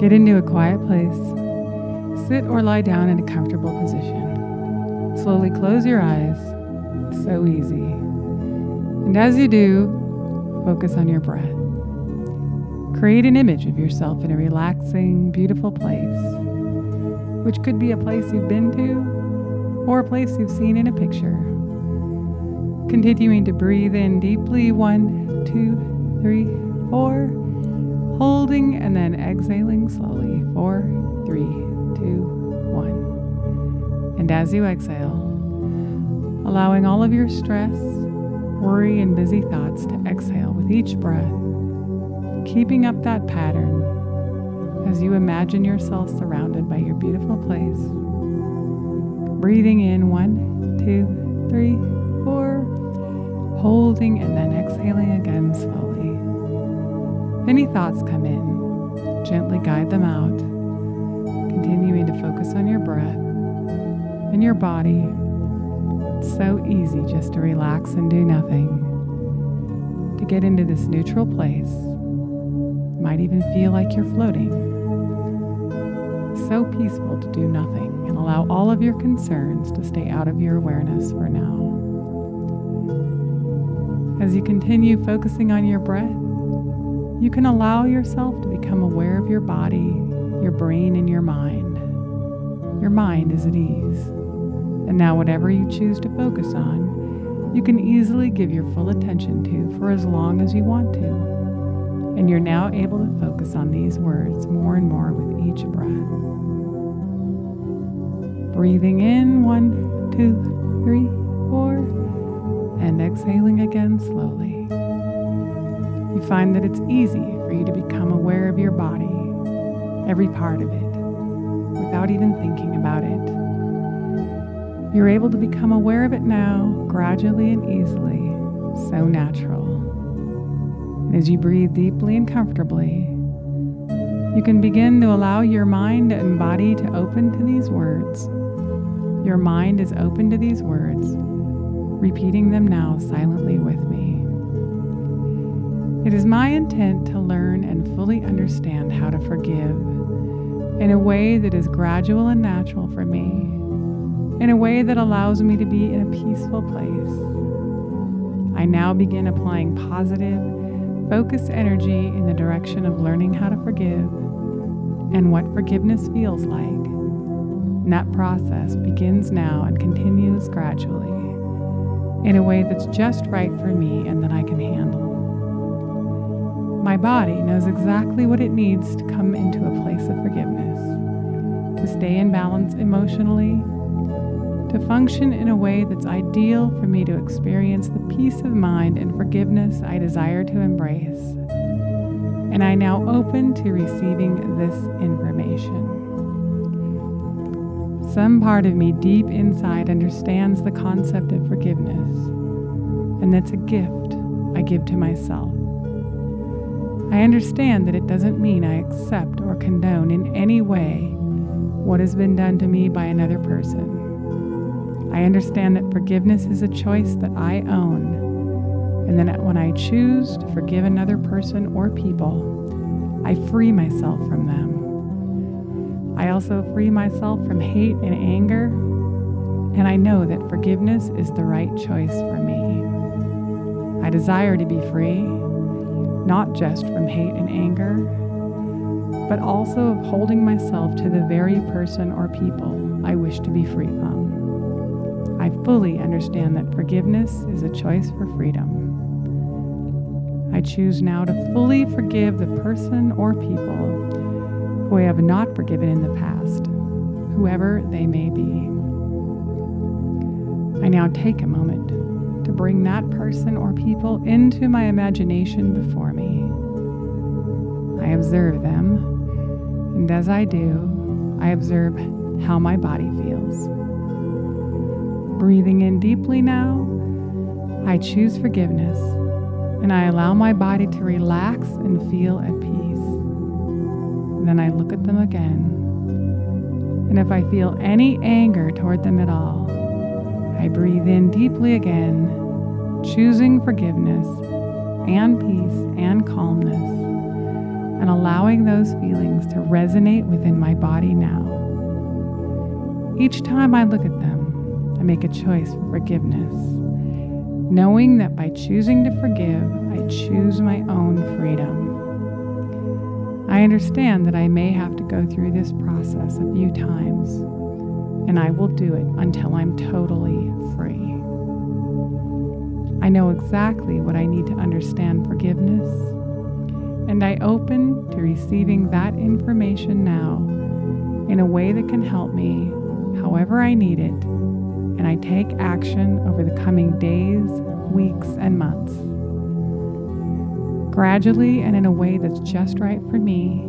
Get into a quiet place. Sit or lie down in a comfortable position. Slowly close your eyes. So easy. And as you do, focus on your breath. Create an image of yourself in a relaxing, beautiful place, which could be a place you've been to or a place you've seen in a picture. Continuing to breathe in deeply one, two, three, four, holding and then exhaling slowly four, three, two, one. And as you exhale, allowing all of your stress, worry, and busy thoughts to exhale with each breath keeping up that pattern as you imagine yourself surrounded by your beautiful place. Breathing in one, two, three, four, holding and then exhaling again slowly. If any thoughts come in, gently guide them out, continuing to focus on your breath and your body. It's so easy just to relax and do nothing, to get into this neutral place might even feel like you're floating. So peaceful to do nothing and allow all of your concerns to stay out of your awareness for now. As you continue focusing on your breath, you can allow yourself to become aware of your body, your brain, and your mind. Your mind is at ease. And now, whatever you choose to focus on, you can easily give your full attention to for as long as you want to and you're now able to focus on these words more and more with each breath. Breathing in one, two, three, four, and exhaling again slowly. You find that it's easy for you to become aware of your body, every part of it, without even thinking about it. You're able to become aware of it now, gradually and easily, so natural. And as you breathe deeply and comfortably, you can begin to allow your mind and body to open to these words. Your mind is open to these words, repeating them now silently with me. It is my intent to learn and fully understand how to forgive in a way that is gradual and natural for me, in a way that allows me to be in a peaceful place. I now begin applying positive, focused energy in the direction of learning how to forgive and what forgiveness feels like. And that process begins now and continues gradually in a way that's just right for me and that I can handle. My body knows exactly what it needs to come into a place of forgiveness, to stay in balance emotionally to function in a way that's ideal for me to experience the peace of mind and forgiveness I desire to embrace. And I now open to receiving this information. Some part of me deep inside understands the concept of forgiveness, and that's a gift I give to myself. I understand that it doesn't mean I accept or condone in any way what has been done to me by another person. I understand that forgiveness is a choice that I own, and that when I choose to forgive another person or people, I free myself from them. I also free myself from hate and anger, and I know that forgiveness is the right choice for me. I desire to be free, not just from hate and anger, but also of holding myself to the very person or people I wish to be free from. I fully understand that forgiveness is a choice for freedom. I choose now to fully forgive the person or people who I have not forgiven in the past, whoever they may be. I now take a moment to bring that person or people into my imagination before me. I observe them, and as I do, I observe how my body feels. Breathing in deeply now, I choose forgiveness and I allow my body to relax and feel at peace. Then I look at them again. And if I feel any anger toward them at all, I breathe in deeply again, choosing forgiveness and peace and calmness. and allowing those feelings to resonate within my body now. Each time I look at them, I make a choice for forgiveness, knowing that by choosing to forgive, I choose my own freedom. I understand that I may have to go through this process a few times, and I will do it until I'm totally free. I know exactly what I need to understand forgiveness, and I open to receiving that information now in a way that can help me however I need it, and I take action over the coming days, weeks, and months. Gradually and in a way that's just right for me,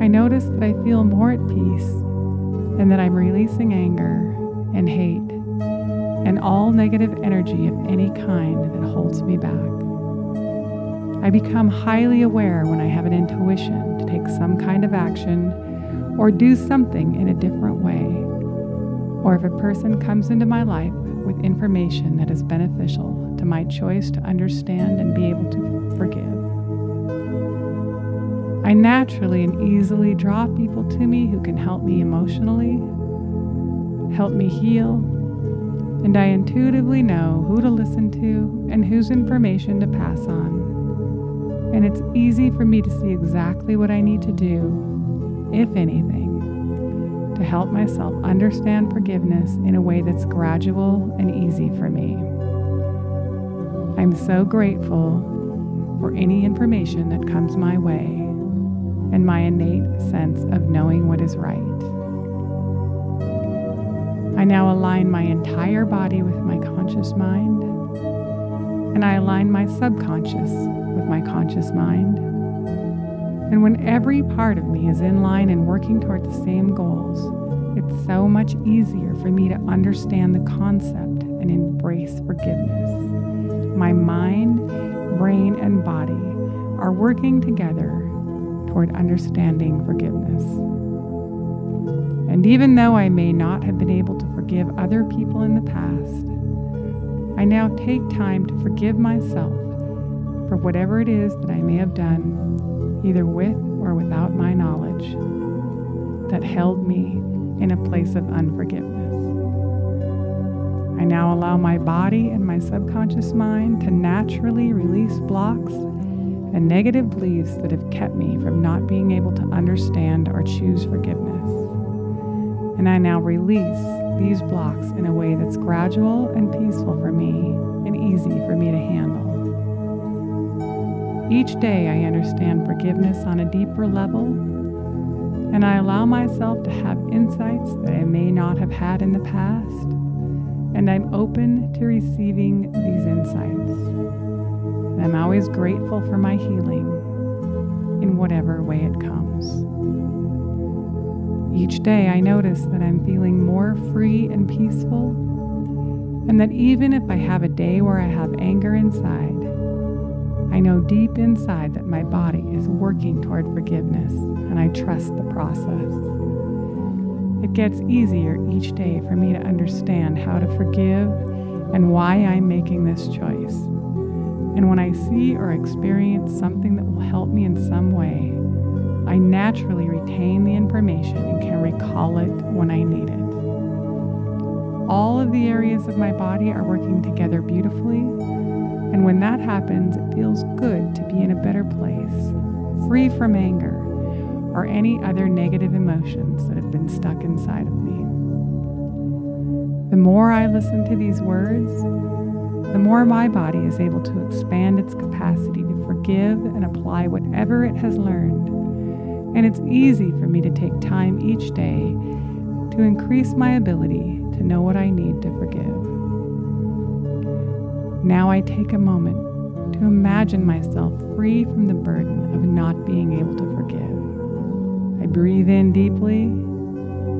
I notice that I feel more at peace and that I'm releasing anger and hate and all negative energy of any kind that holds me back. I become highly aware when I have an intuition to take some kind of action or do something in a different way, or if a person comes into my life with information that is beneficial to my choice to understand and be able to forgive. I naturally and easily draw people to me who can help me emotionally, help me heal, and I intuitively know who to listen to and whose information to pass on. And it's easy for me to see exactly what I need to do, if anything, to help myself understand forgiveness in a way that's gradual and easy for me. I'm so grateful for any information that comes my way and my innate sense of knowing what is right. I now align my entire body with my conscious mind, and I align my subconscious with my conscious mind. And when every part of me is in line and working toward the same goals, it's so much easier for me to understand the concept and embrace forgiveness. My mind, brain, and body are working together toward understanding forgiveness. And even though I may not have been able to forgive other people in the past, I now take time to forgive myself for whatever it is that I may have done, either with or without my knowledge, that held me in a place of unforgiveness. I now allow my body and my subconscious mind to naturally release blocks and negative beliefs that have kept me from not being able to understand or choose forgiveness. And I now release these blocks in a way that's gradual and peaceful for me and easy for me to handle. Each day I understand forgiveness on a deeper level, and I allow myself to have insights that I may not have had in the past, and I'm open to receiving these insights. I'm always grateful for my healing in whatever way it comes. Each day I notice that I'm feeling more free and peaceful, and that even if I have a day where I have anger inside, I know deep inside that my body is working toward forgiveness, and I trust the process. It gets easier each day for me to understand how to forgive and why I'm making this choice. And when I see or experience something that will help me in some way, I naturally retain the information and can recall it when I need it. All of the areas of my body are working together beautifully, and when that happens, it feels good to be in a better place, free from anger or any other negative emotions that have been stuck inside of me. The more I listen to these words, the more my body is able to expand its capacity to forgive and apply whatever it has learned and it's easy for me to take time each day to increase my ability to know what I need to forgive. Now I take a moment to imagine myself free from the burden of not being able to forgive. I breathe in deeply,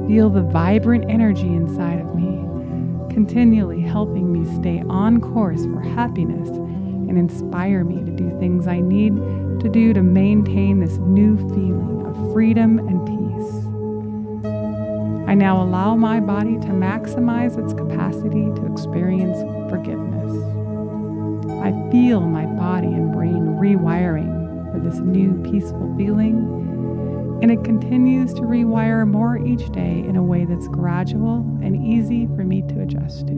feel the vibrant energy inside of me, continually helping me stay on course for happiness and inspire me to do things I need to do to maintain this new feeling of freedom and peace. I now allow my body to maximize its capacity to experience forgiveness. I feel my body and brain rewiring for this new peaceful feeling. And it continues to rewire more each day in a way that's gradual and easy for me to adjust to.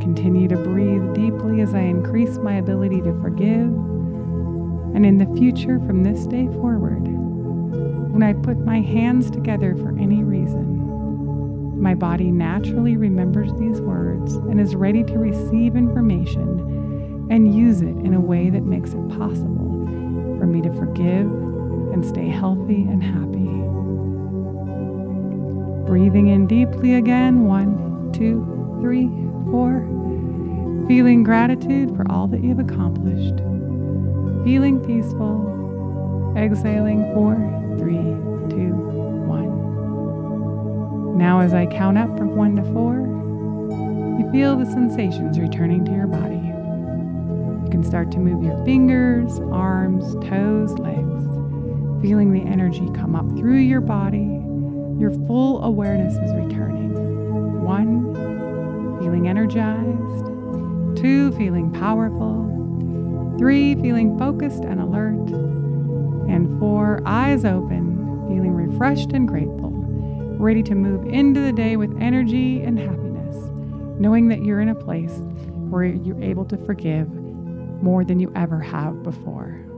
Continue to breathe deeply as I increase my ability to forgive. And in the future, from this day forward, when I put my hands together for any reason, my body naturally remembers these words and is ready to receive information and use it in a way that makes it possible for me to forgive and stay healthy and happy. Breathing in deeply again one, two, three, four. Feeling gratitude for all that you've accomplished. Feeling peaceful. Exhaling four, three, two, one. Now, as I count up from one to four, you feel the sensations returning to your body. You can start to move your fingers, arms, toes, legs, feeling the energy come up through your body. Your full awareness is returning. One, feeling energized. Two, feeling powerful. Three, feeling focused and alert. And four, eyes open, feeling refreshed and grateful, ready to move into the day with energy and happiness, knowing that you're in a place where you're able to forgive more than you ever have before.